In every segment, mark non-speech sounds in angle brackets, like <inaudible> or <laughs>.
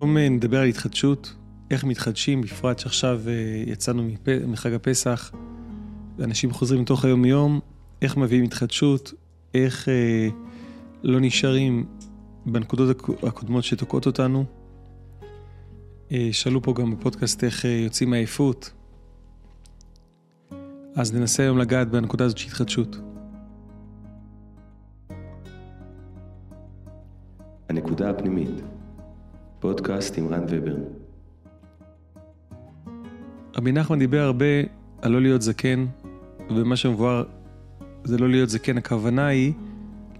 היום נדבר על התחדשות, איך מתחדשים, בפרט שעכשיו אה, יצאנו מחג הפסח, ואנשים חוזרים לתוך היום-יום, איך מביאים התחדשות, איך אה, לא נשארים בנקודות הקודמות שתוקעות אותנו. אה, שאלו פה גם בפודקאסט איך אה, יוצאים מעייפות. אז ננסה היום לגעת בנקודה הזאת של התחדשות. הנקודה הפנימית, פודקאסט עם רן ובר. רבי נחמן דיבר הרבה על לא להיות זקן, ומה שמבואר זה לא להיות זקן, הכוונה היא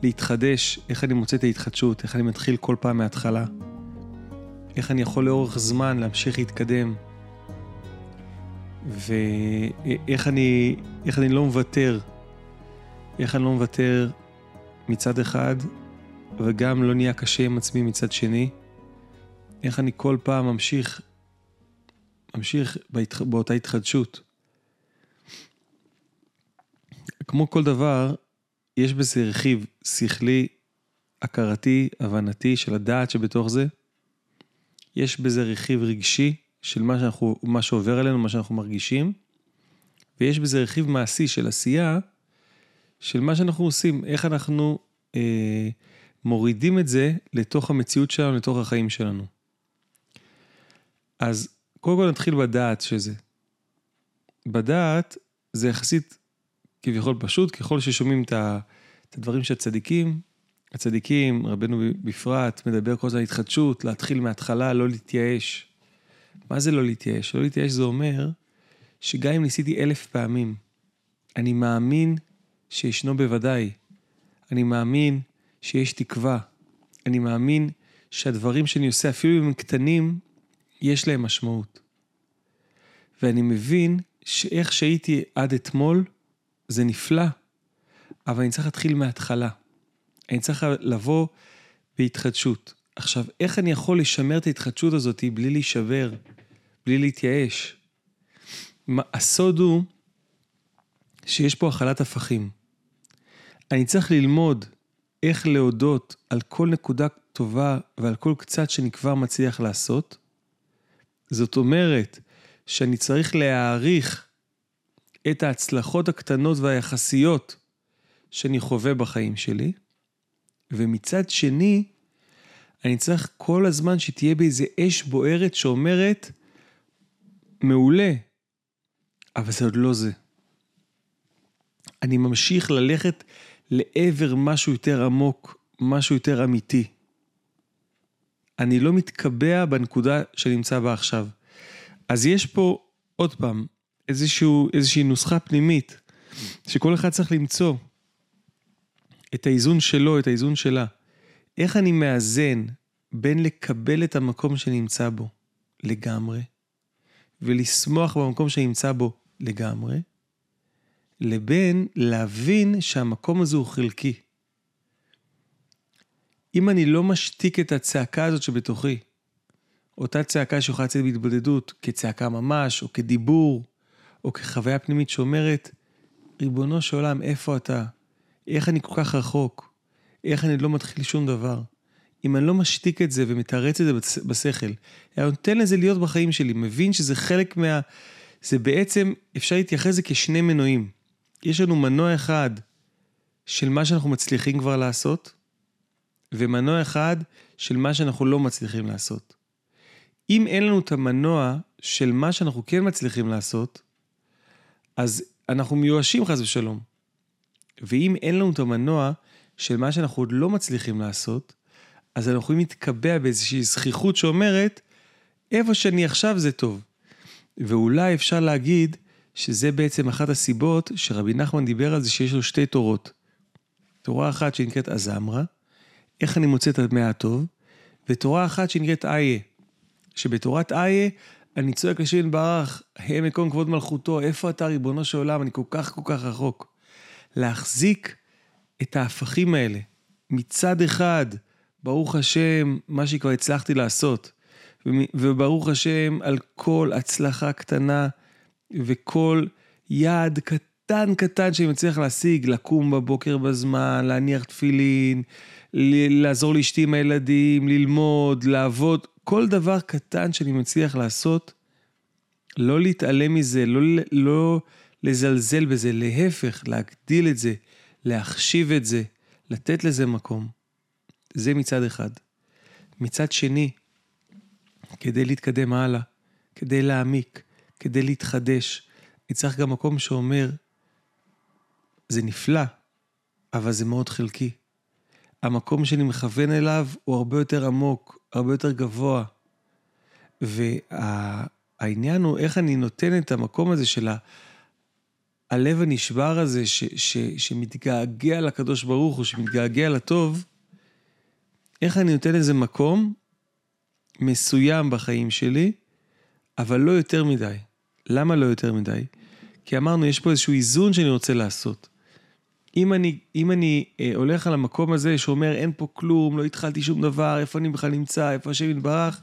להתחדש, איך אני מוצא את ההתחדשות, איך אני מתחיל כל פעם מההתחלה, איך אני יכול לאורך זמן להמשיך להתקדם, ואיך אני, אני לא מוותר, איך אני לא מוותר מצד אחד, וגם לא נהיה קשה עם עצמי מצד שני, איך אני כל פעם ממשיך, ממשיך בהתח... באותה התחדשות. כמו כל דבר, יש בזה רכיב שכלי, הכרתי, הבנתי, של הדעת שבתוך זה. יש בזה רכיב רגשי של מה, שאנחנו, מה שעובר עלינו, מה שאנחנו מרגישים. ויש בזה רכיב מעשי של עשייה, של מה שאנחנו עושים, איך אנחנו אה, מורידים את זה לתוך המציאות שלנו, לתוך החיים שלנו. אז קודם כל נתחיל בדעת שזה. בדעת זה יחסית כביכול פשוט, ככל ששומעים את הדברים של הצדיקים, הצדיקים, רבנו בפרט, מדבר כל הזמן על התחדשות, להתחיל מההתחלה, לא להתייאש. מה זה לא להתייאש? לא להתייאש זה אומר שגם אם ניסיתי אלף פעמים, אני מאמין שישנו בוודאי. אני מאמין שיש תקווה. אני מאמין שהדברים שאני עושה, אפילו אם הם קטנים, יש להם משמעות. ואני מבין שאיך שהייתי עד אתמול, זה נפלא, אבל אני צריך להתחיל מההתחלה. אני צריך לבוא בהתחדשות. עכשיו, איך אני יכול לשמר את ההתחדשות הזאת בלי להישבר, בלי להתייאש? הסוד הוא שיש פה אכלת הפכים. אני צריך ללמוד איך להודות על כל נקודה טובה ועל כל קצת שאני כבר מצליח לעשות. זאת אומרת שאני צריך להעריך את ההצלחות הקטנות והיחסיות שאני חווה בחיים שלי, ומצד שני, אני צריך כל הזמן שתהיה בי איזה אש בוערת שאומרת, מעולה, אבל זה עוד לא זה. אני ממשיך ללכת לעבר משהו יותר עמוק, משהו יותר אמיתי. אני לא מתקבע בנקודה שנמצא בה עכשיו. אז יש פה, עוד פעם, איזשהו, איזושהי נוסחה פנימית, שכל אחד צריך למצוא את האיזון שלו, את האיזון שלה. איך אני מאזן בין לקבל את המקום שנמצא בו לגמרי, ולשמוח במקום שנמצא בו לגמרי, לבין להבין שהמקום הזה הוא חלקי. אם אני לא משתיק את הצעקה הזאת שבתוכי, אותה צעקה שיכולה לצאת בהתבודדות, כצעקה ממש, או כדיבור, או כחוויה פנימית שאומרת, ריבונו של עולם, איפה אתה? איך אני כל כך רחוק? איך אני לא מתחיל שום דבר? אם אני לא משתיק את זה ומתרץ את זה בשכל, אלא נותן לזה להיות בחיים שלי, מבין שזה חלק מה... זה בעצם, אפשר להתייחס לזה כשני מנועים. יש לנו מנוע אחד של מה שאנחנו מצליחים כבר לעשות, ומנוע אחד של מה שאנחנו לא מצליחים לעשות. אם אין לנו את המנוע של מה שאנחנו כן מצליחים לעשות, אז אנחנו מיואשים חס ושלום. ואם אין לנו את המנוע של מה שאנחנו עוד לא מצליחים לעשות, אז אנחנו יכולים להתקבע באיזושהי זכיחות שאומרת, איפה שאני עכשיו זה טוב. ואולי אפשר להגיד שזה בעצם אחת הסיבות שרבי נחמן דיבר על זה שיש לו שתי תורות. תורה אחת שנקראת אזמרה, איך אני מוצא את המאה הטוב, ותורה אחת שנקראת איה, שבתורת איה אני צועק לשם ברך, הם מקום כבוד מלכותו, איפה אתה ריבונו של עולם, אני כל כך כל כך רחוק. להחזיק את ההפכים האלה, מצד אחד, ברוך השם, מה שכבר הצלחתי לעשות, וברוך השם על כל הצלחה קטנה וכל יעד קטן קטן שאני מצליח להשיג, לקום בבוקר בזמן, להניח תפילין, לעזור לאשתי עם הילדים, ללמוד, לעבוד, כל דבר קטן שאני מצליח לעשות, לא להתעלם מזה, לא, לא לזלזל בזה, להפך, להגדיל את זה, להחשיב את זה, לתת לזה מקום. זה מצד אחד. מצד שני, כדי להתקדם הלאה, כדי להעמיק, כדי להתחדש, אני צריך גם מקום שאומר, זה נפלא, אבל זה מאוד חלקי. המקום שאני מכוון אליו הוא הרבה יותר עמוק, הרבה יותר גבוה. והעניין הוא איך אני נותן את המקום הזה של הלב הנשבר הזה, ש, ש, שמתגעגע לקדוש ברוך הוא, שמתגעגע לטוב, איך אני נותן לזה מקום מסוים בחיים שלי, אבל לא יותר מדי. למה לא יותר מדי? כי אמרנו, יש פה איזשהו איזון שאני רוצה לעשות. אם אני, אם אני אה, הולך על המקום הזה שאומר אין פה כלום, לא התחלתי שום דבר, איפה אני בכלל נמצא, איפה השם יתברך,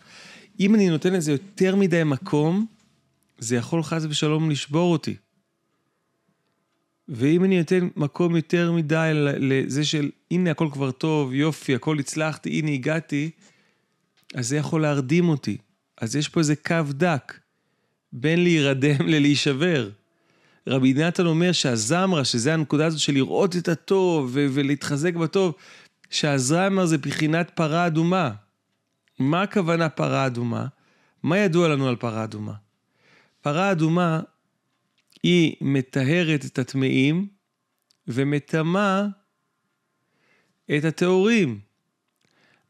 אם אני נותן לזה יותר מדי מקום, זה יכול חס ושלום לשבור אותי. ואם אני נותן מקום יותר מדי לזה של הנה הכל כבר טוב, יופי, הכל הצלחתי, הנה הגעתי, אז זה יכול להרדים אותי. אז יש פה איזה קו דק בין להירדם <laughs> ללהישבר. רבי נתן אומר שהזמרה, שזה הנקודה הזאת של לראות את הטוב ולהתחזק בטוב, שהזמרה זה בחינת פרה אדומה. מה הכוונה פרה אדומה? מה ידוע לנו על פרה אדומה? פרה אדומה היא מטהרת את הטמאים ומטמאה את הטהורים.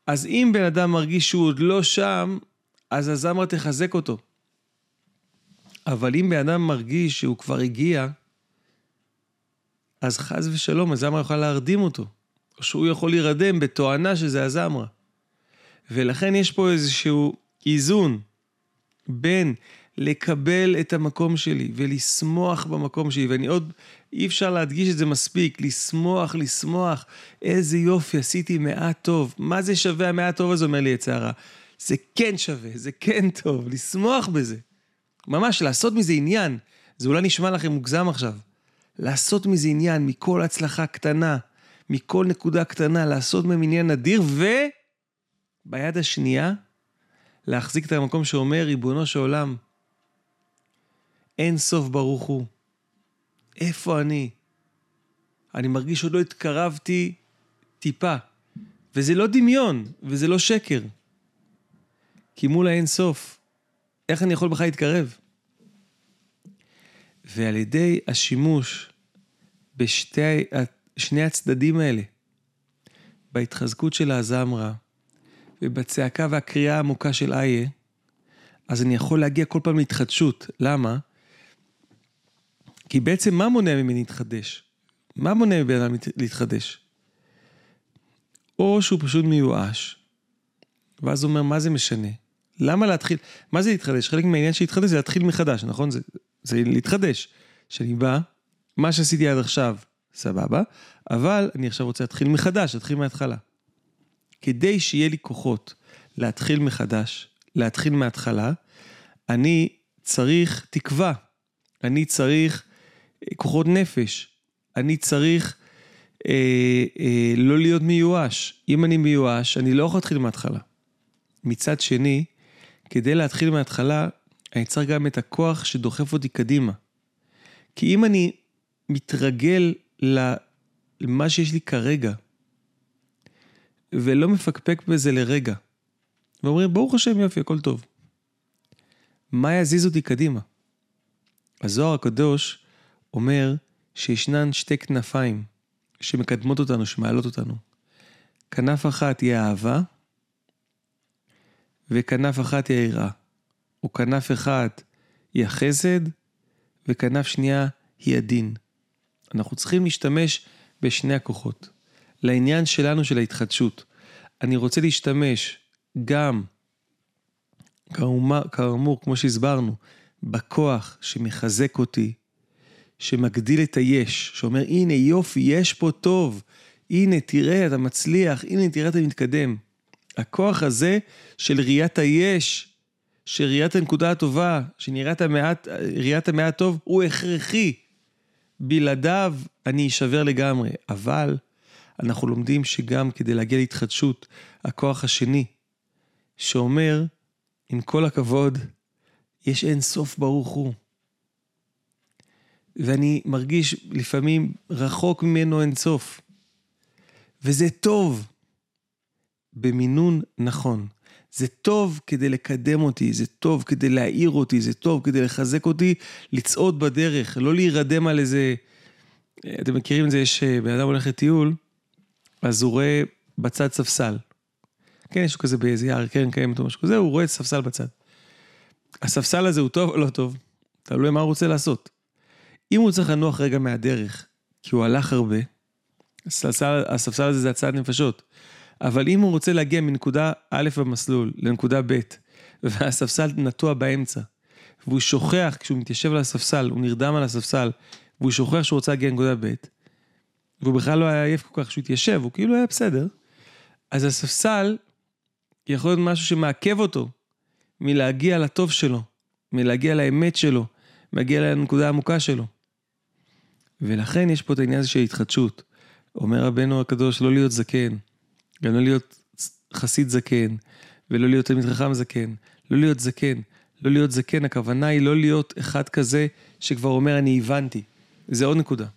אז אם בן אדם מרגיש שהוא עוד לא שם, אז הזמרה תחזק אותו. אבל אם בן אדם מרגיש שהוא כבר הגיע, אז חס ושלום, הזמרה יכולה להרדים אותו. או שהוא יכול להירדם בתואנה שזה הזמרה. ולכן יש פה איזשהו איזון בין לקבל את המקום שלי ולשמוח במקום שלי, ואני עוד, אי אפשר להדגיש את זה מספיק, לשמוח, לשמוח, איזה יופי, עשיתי מעט טוב. מה זה שווה המעט טוב הזה, אומר לי יצרה? זה כן שווה, זה כן טוב, לשמוח בזה. ממש, לעשות מזה עניין. זה אולי נשמע לכם מוגזם עכשיו. לעשות מזה עניין, מכל הצלחה קטנה, מכל נקודה קטנה, לעשות מהם עניין אדיר, וביד השנייה, להחזיק את המקום שאומר, ריבונו של עולם, אין סוף ברוך הוא. איפה אני? אני מרגיש שעוד לא התקרבתי טיפה. וזה לא דמיון, וזה לא שקר. כי מול האין סוף, איך אני יכול בכלל להתקרב? ועל ידי השימוש בשני הצדדים האלה, בהתחזקות של הזמרה ובצעקה והקריאה העמוקה של איה, אז אני יכול להגיע כל פעם להתחדשות. למה? כי בעצם מה מונע ממני להתחדש? מה מונע מבן אדם להתחדש? או שהוא פשוט מיואש, ואז הוא אומר, מה זה משנה? למה להתחיל? מה זה להתחדש? חלק מהעניין של להתחדש זה להתחיל מחדש, נכון? זה, זה להתחדש. שאני בא, מה שעשיתי עד עכשיו, סבבה, אבל אני עכשיו רוצה להתחיל מחדש, להתחיל מההתחלה. כדי שיהיה לי כוחות להתחיל מחדש, להתחיל מההתחלה, אני צריך תקווה, אני צריך אה, כוחות נפש, אני צריך אה, אה, לא להיות מיואש. אם אני מיואש, אני לא יכול להתחיל מההתחלה. מצד שני, כדי להתחיל מההתחלה, אני צריך גם את הכוח שדוחף אותי קדימה. כי אם אני מתרגל למה שיש לי כרגע, ולא מפקפק בזה לרגע, ואומרים, ברוך השם, יופי, הכל טוב. מה יזיז אותי קדימה? הזוהר הקדוש אומר שישנן שתי כנפיים שמקדמות אותנו, שמעלות אותנו. כנף אחת היא האהבה, וכנף אחת היא היראה. או כנף אחת היא החסד, וכנף שנייה היא הדין. אנחנו צריכים להשתמש בשני הכוחות. לעניין שלנו של ההתחדשות, אני רוצה להשתמש גם, כאמור, כמו שהסברנו, בכוח שמחזק אותי, שמגדיל את היש, שאומר, הנה יופי, יש פה טוב, הנה תראה, אתה מצליח, הנה תראה, אתה מתקדם. הכוח הזה של ראיית היש, של ראיית הנקודה הטובה, של ראיית המעט, ראיית המעט טוב, הוא הכרחי. בלעדיו אני אשבר לגמרי. אבל אנחנו לומדים שגם כדי להגיע להתחדשות, הכוח השני, שאומר, עם כל הכבוד, יש אין סוף ברוך הוא. ואני מרגיש לפעמים רחוק ממנו אין סוף. וזה טוב, במינון נכון. זה טוב כדי לקדם אותי, זה טוב כדי להעיר אותי, זה טוב כדי לחזק אותי, לצעוד בדרך, לא להירדם על איזה... אתם מכירים את זה, יש בן אדם הולך לטיול, אז הוא רואה בצד ספסל. כן, יש לו כזה באיזה יער, קרן קיימת או משהו כזה, הוא רואה ספסל בצד. הספסל הזה הוא טוב או לא טוב? תלוי מה הוא רוצה לעשות. אם הוא צריך לנוח רגע מהדרך, כי הוא הלך הרבה, הספסל, הספסל הזה זה הצעת נפשות. אבל אם הוא רוצה להגיע מנקודה א' במסלול לנקודה ב', והספסל נטוע באמצע, והוא שוכח כשהוא מתיישב על הספסל, הוא נרדם על הספסל, והוא שוכח שהוא רוצה להגיע לנקודה ב', והוא בכלל לא היה עייף כל כך כשהוא התיישב, הוא כאילו היה בסדר, אז הספסל יכול להיות משהו שמעכב אותו מלהגיע לטוב שלו, מלהגיע לאמת שלו, מגיע לנקודה העמוקה שלו. ולכן יש פה את העניין הזה של התחדשות. אומר רבנו הקדוש, לא להיות זקן, גם לא להיות חסיד זקן, ולא להיות תלמיד חכם זקן, לא להיות זקן. לא להיות זקן, הכוונה היא לא להיות אחד כזה שכבר אומר, אני הבנתי. זה עוד נקודה.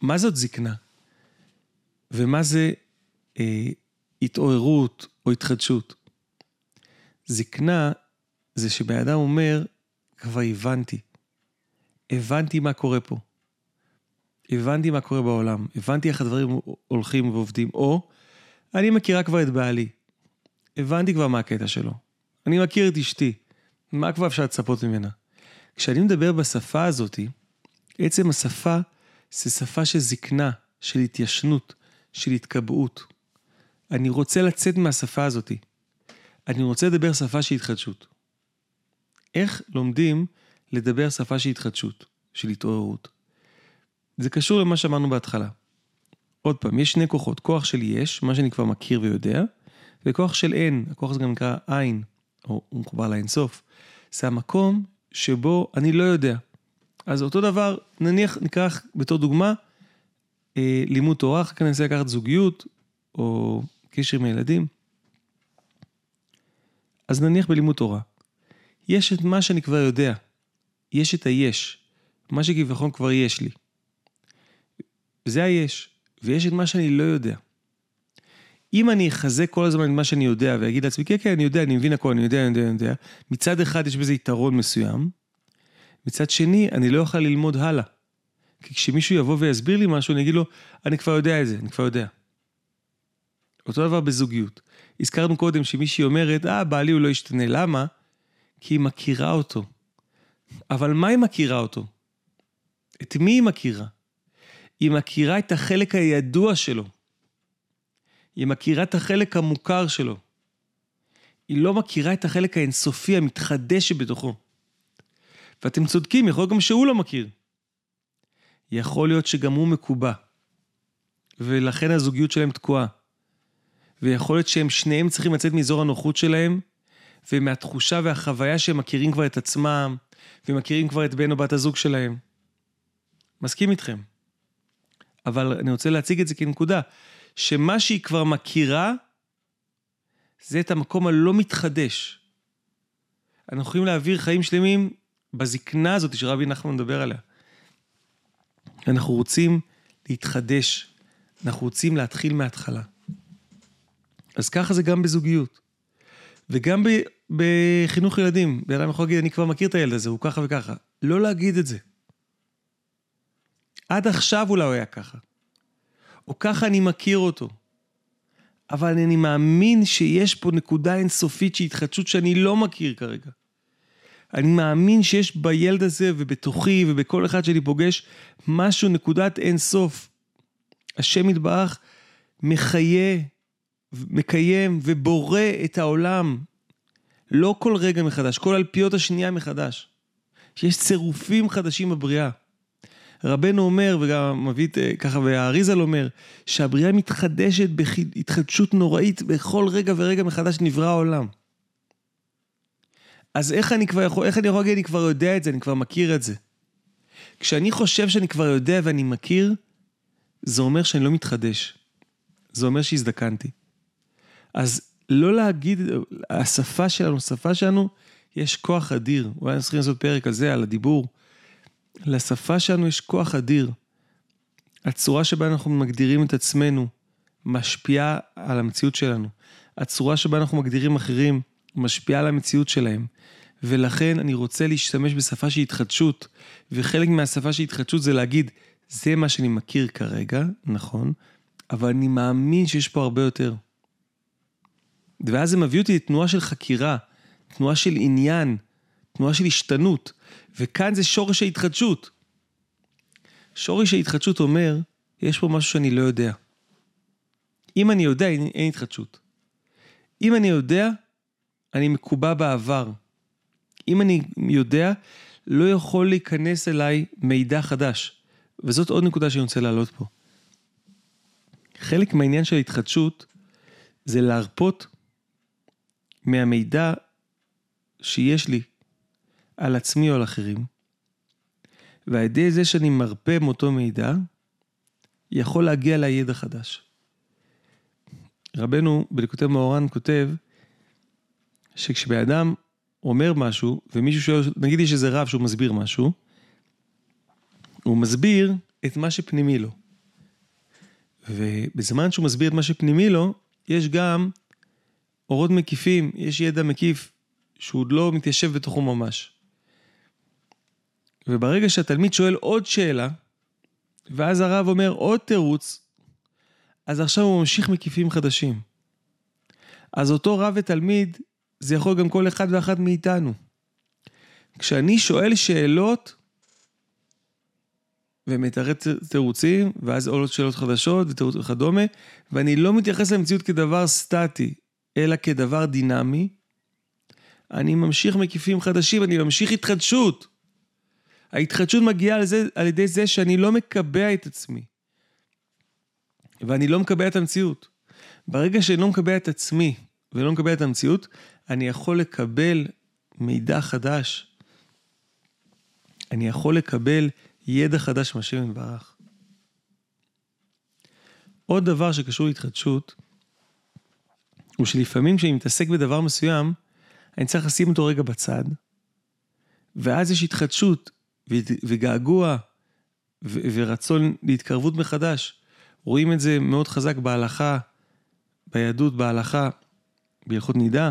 מה זאת זקנה? ומה זה אה, התעוררות או התחדשות? זקנה זה שבן אדם אומר, כבר הבנתי. הבנתי מה קורה פה. הבנתי מה קורה בעולם, הבנתי איך הדברים הולכים ועובדים, או אני מכירה כבר את בעלי, הבנתי כבר מה הקטע שלו, אני מכיר את אשתי, מה כבר אפשר לצפות ממנה? כשאני מדבר בשפה הזאתי, עצם השפה זה שפה של זקנה, של התיישנות, של התקבעות. אני רוצה לצאת מהשפה הזאתי. אני רוצה לדבר שפה של התחדשות. איך לומדים לדבר שפה של התחדשות, של התעוררות? זה קשור למה שאמרנו בהתחלה. עוד פעם, יש שני כוחות, כוח של יש, מה שאני כבר מכיר ויודע, וכוח של אין, הכוח הזה גם נקרא עין, או הוא מחובר לאינסוף. זה המקום שבו אני לא יודע. אז אותו דבר, נניח, ניקח בתור דוגמה, אה, לימוד תורה, אחר כך ננסה לקחת זוגיות, או קשר עם הילדים. אז נניח בלימוד תורה. יש את מה שאני כבר יודע. יש את היש. מה שכביכול כבר יש לי. זה היש, ויש את מה שאני לא יודע. אם אני אחזק כל הזמן את מה שאני יודע ואגיד לעצמי, כן, כן, אני יודע, אני מבין הכל, אני יודע, אני יודע, אני יודע, מצד אחד יש בזה יתרון מסוים, מצד שני, אני לא אוכל ללמוד הלאה. כי כשמישהו יבוא ויסביר לי משהו, אני אגיד לו, אני כבר יודע את זה, אני כבר יודע. אותו דבר בזוגיות. הזכרנו קודם שמישהי אומרת, אה, בעלי הוא לא ישתנה. למה? כי היא מכירה אותו. אבל מה היא מכירה אותו? את מי היא מכירה? היא מכירה את החלק הידוע שלו. היא מכירה את החלק המוכר שלו. היא לא מכירה את החלק האינסופי המתחדש שבתוכו. ואתם צודקים, יכול להיות גם שהוא לא מכיר. יכול להיות שגם הוא מקובע, ולכן הזוגיות שלהם תקועה. ויכול להיות שהם שניהם צריכים לצאת מאזור הנוחות שלהם, ומהתחושה והחוויה שהם מכירים כבר את עצמם, ומכירים כבר את בן או בת הזוג שלהם. מסכים איתכם. אבל אני רוצה להציג את זה כנקודה, שמה שהיא כבר מכירה, זה את המקום הלא מתחדש. אנחנו יכולים להעביר חיים שלמים בזקנה הזאת שרבי נחמן מדבר עליה. אנחנו רוצים להתחדש, אנחנו רוצים להתחיל מההתחלה. אז ככה זה גם בזוגיות. וגם ב, בחינוך ילדים, בן אדם יכול להגיד, אני כבר מכיר את הילד הזה, הוא ככה וככה. לא להגיד את זה. עד עכשיו אולי הוא היה ככה. או ככה אני מכיר אותו. אבל אני מאמין שיש פה נקודה אינסופית של התחדשות שאני לא מכיר כרגע. אני מאמין שיש בילד הזה ובתוכי ובכל אחד שאני פוגש משהו, נקודת אינסוף. השם יתברך מחיה, מקיים ובורא את העולם. לא כל רגע מחדש, כל אלפיות השנייה מחדש. שיש צירופים חדשים בבריאה. רבנו אומר, וגם מביא אה, ככה, והאריזל אומר, שהבריאה מתחדשת בהתחדשות נוראית, בכל רגע ורגע מחדש נברא העולם. אז איך אני כבר יכול, איך אני יכול להגיד, אני כבר יודע את זה, אני כבר מכיר את זה. כשאני חושב שאני כבר יודע ואני מכיר, זה אומר שאני לא מתחדש. זה אומר שהזדקנתי. אז לא להגיד, השפה שלנו, השפה שלנו, יש כוח אדיר. אולי אנחנו צריכים לעשות פרק על זה, על הדיבור. לשפה שלנו יש כוח אדיר. הצורה שבה אנחנו מגדירים את עצמנו משפיעה על המציאות שלנו. הצורה שבה אנחנו מגדירים אחרים משפיעה על המציאות שלהם. ולכן אני רוצה להשתמש בשפה של התחדשות, וחלק מהשפה של התחדשות זה להגיד, זה מה שאני מכיר כרגע, נכון, אבל אני מאמין שיש פה הרבה יותר. ואז זה מביא אותי לתנועה של חקירה, תנועה של עניין, תנועה של השתנות, וכאן זה שורש ההתחדשות. שורש ההתחדשות אומר, יש פה משהו שאני לא יודע. אם אני יודע, אין, אין התחדשות. אם אני יודע, אני מקובע בעבר. אם אני יודע, לא יכול להיכנס אליי מידע חדש. וזאת עוד נקודה שאני רוצה להעלות פה. חלק מהעניין של ההתחדשות זה להרפות מהמידע שיש לי על עצמי או על אחרים, ועל ידי זה שאני מרפה מאותו מידע, יכול להגיע לידע חדש. רבנו בליקוטי מאורן כותב שכשבן אדם אומר משהו, ומישהו שואל, נגיד יש איזה רב שהוא מסביר משהו, הוא מסביר את מה שפנימי לו. ובזמן שהוא מסביר את מה שפנימי לו, יש גם אורות מקיפים, יש ידע מקיף שהוא עוד לא מתיישב בתוכו ממש. וברגע שהתלמיד שואל עוד שאלה, ואז הרב אומר עוד תירוץ, אז עכשיו הוא ממשיך מקיפים חדשים. אז אותו רב ותלמיד, זה יכול גם כל אחד ואחת מאיתנו. כשאני שואל שאלות, ומתרץ תירוצים, ואז עולות שאלות חדשות וכדומה, ואני לא מתייחס למציאות כדבר סטטי, אלא כדבר דינמי, אני ממשיך מקיפים חדשים, אני ממשיך התחדשות. ההתחדשות מגיעה על, זה, על ידי זה שאני לא מקבע את עצמי. ואני לא מקבע את המציאות. ברגע שאני לא מקבע את עצמי ולא מקבע את המציאות, אני יכול לקבל מידע חדש. אני יכול לקבל ידע חדש מהשם יתברך. עוד דבר שקשור להתחדשות, הוא שלפעמים כשאני מתעסק בדבר מסוים, אני צריך לשים אותו רגע בצד, ואז יש התחדשות וגעגוע ורצון להתקרבות מחדש. רואים את זה מאוד חזק בהלכה, ביהדות, בהלכה, בהלכות נידה,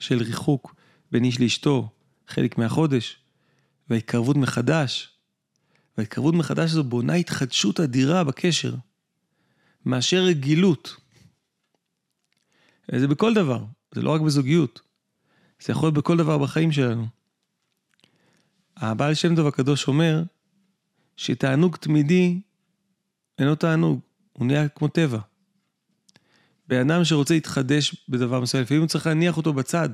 של ריחוק בין איש לאשתו, חלק מהחודש, וההתקרבות מחדש. וההתקרבות מחדש הזו בונה התחדשות אדירה בקשר, מאשר רגילות. זה בכל דבר, זה לא רק בזוגיות. זה יכול להיות בכל דבר בחיים שלנו. הבעל שם טוב הקדוש אומר שתענוג תמידי אינו תענוג, הוא נהיה כמו טבע. בן אדם שרוצה להתחדש בדבר מסוים, לפעמים הוא צריך להניח אותו בצד.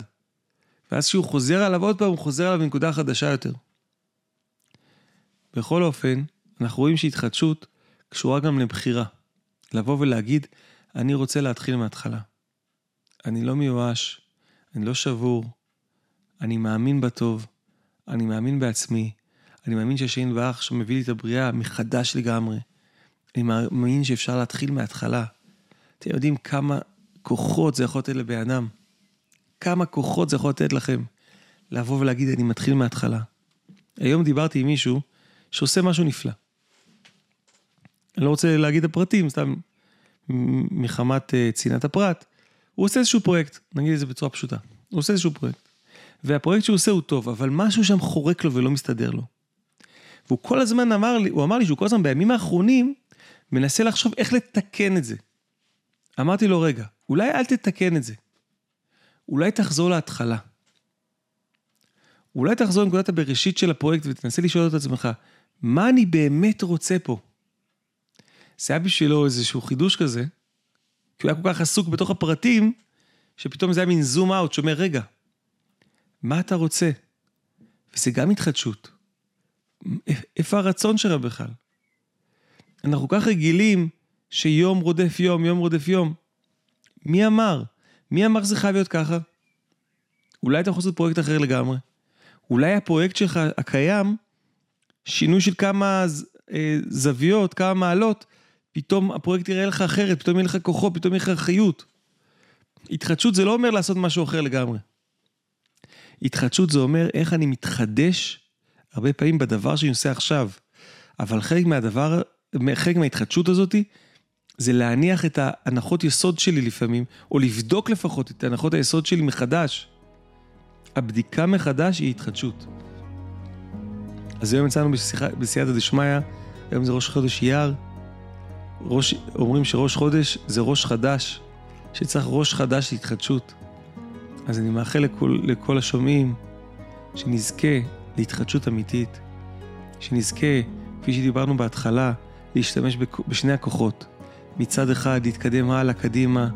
ואז כשהוא חוזר עליו עוד פעם, הוא חוזר עליו בנקודה חדשה יותר. בכל אופן, אנחנו רואים שהתחדשות קשורה גם לבחירה. לבוא ולהגיד, אני רוצה להתחיל מההתחלה. אני לא מיואש, אני לא שבור, אני מאמין בטוב, אני מאמין בעצמי, אני מאמין שהשם ואח שמביא לי את הבריאה מחדש לגמרי. אני מאמין שאפשר להתחיל מההתחלה. אתם יודעים כמה כוחות זה יכול לתת לבן אדם? כמה כוחות זה יכול לתת לכם לבוא ולהגיד, אני מתחיל מההתחלה. היום דיברתי עם מישהו שעושה משהו נפלא. אני לא רוצה להגיד את הפרטים, סתם מחמת uh, צנעת הפרט. הוא עושה איזשהו פרויקט, נגיד את זה בצורה פשוטה. הוא עושה איזשהו פרויקט. והפרויקט שהוא עושה הוא טוב, אבל משהו שם חורק לו ולא מסתדר לו. והוא כל הזמן אמר לי, הוא אמר לי שהוא כל הזמן בימים האחרונים מנסה לחשוב איך לתקן את זה. אמרתי לו, רגע, אולי אל תתקן את זה. אולי תחזור להתחלה. אולי תחזור לנקודת הבראשית של הפרויקט ותנסה לשאול את עצמך, מה אני באמת רוצה פה? זה היה בשבילו איזשהו חידוש כזה, כי הוא היה כל כך עסוק בתוך הפרטים, שפתאום זה היה מין זום אאוט שאומר, רגע, מה אתה רוצה? וזה גם התחדשות. איפה הרצון שלך בכלל? אנחנו כל כך רגילים שיום רודף יום, יום רודף יום. מי אמר? מי אמר שזה חייב להיות ככה? אולי אתה יכול לעשות פרויקט אחר לגמרי. אולי הפרויקט שלך הקיים, שינוי של כמה אה, זוויות, כמה מעלות, פתאום הפרויקט יראה לך אחרת, פתאום יהיה לך כוחו, פתאום יהיה לך חיות. התחדשות זה לא אומר לעשות משהו אחר לגמרי. התחדשות זה אומר איך אני מתחדש הרבה פעמים בדבר שאני עושה עכשיו. אבל חלק מהדבר, חלק מההתחדשות הזאתי, זה להניח את ההנחות יסוד שלי לפעמים, או לבדוק לפחות את הנחות היסוד שלי מחדש. הבדיקה מחדש היא התחדשות. אז היום יצאנו בסייעתא דשמיא, היום זה ראש חודש אייר. ראש, אומרים שראש חודש זה ראש חדש, שצריך ראש חדש להתחדשות. אז אני מאחל לכל, לכל השומעים שנזכה להתחדשות אמיתית, שנזכה, כפי שדיברנו בהתחלה, להשתמש בשני הכוחות. מצד אחד להתקדם הלאה, קדימה,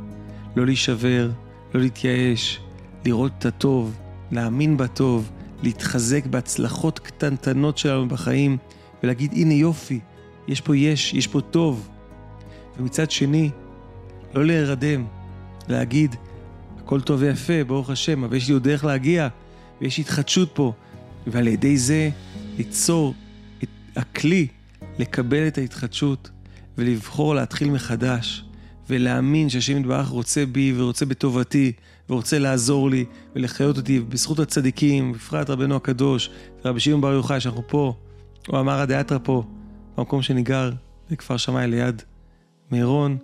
לא להישבר, לא להתייאש, לראות את הטוב, להאמין בטוב, להתחזק בהצלחות קטנטנות שלנו בחיים, ולהגיד הנה יופי, יש פה יש, יש פה טוב. ומצד שני, לא להירדם, להגיד, הכל טוב ויפה, ברוך השם, אבל יש לי עוד דרך להגיע, ויש התחדשות פה, ועל ידי זה ליצור את הכלי לקבל את ההתחדשות ולבחור להתחיל מחדש, ולהאמין שהשם יתברך רוצה בי ורוצה בטובתי, ורוצה לעזור לי ולחיות אותי בזכות הצדיקים, בפרט רבנו הקדוש, ורבי שמעון בר יוחאי, שאנחנו פה, או אמר הדיאטרה פה, במקום שאני גר, בכפר שמאי ליד מירון.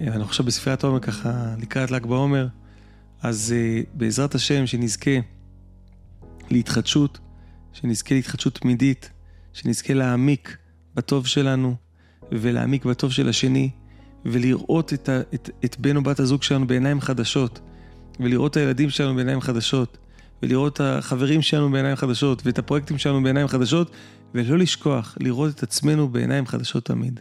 אנחנו עכשיו בספריית עומר ככה לקראת ל"ג בעומר, אז uh, בעזרת השם שנזכה להתחדשות, שנזכה להתחדשות תמידית, שנזכה להעמיק בטוב שלנו ולהעמיק בטוב של השני, ולראות את, ה, את, את בן או בת הזוג שלנו בעיניים חדשות, ולראות את הילדים שלנו בעיניים חדשות, ולראות את החברים שלנו בעיניים חדשות, ואת הפרויקטים שלנו בעיניים חדשות, ולא לשכוח לראות את עצמנו בעיניים חדשות תמיד.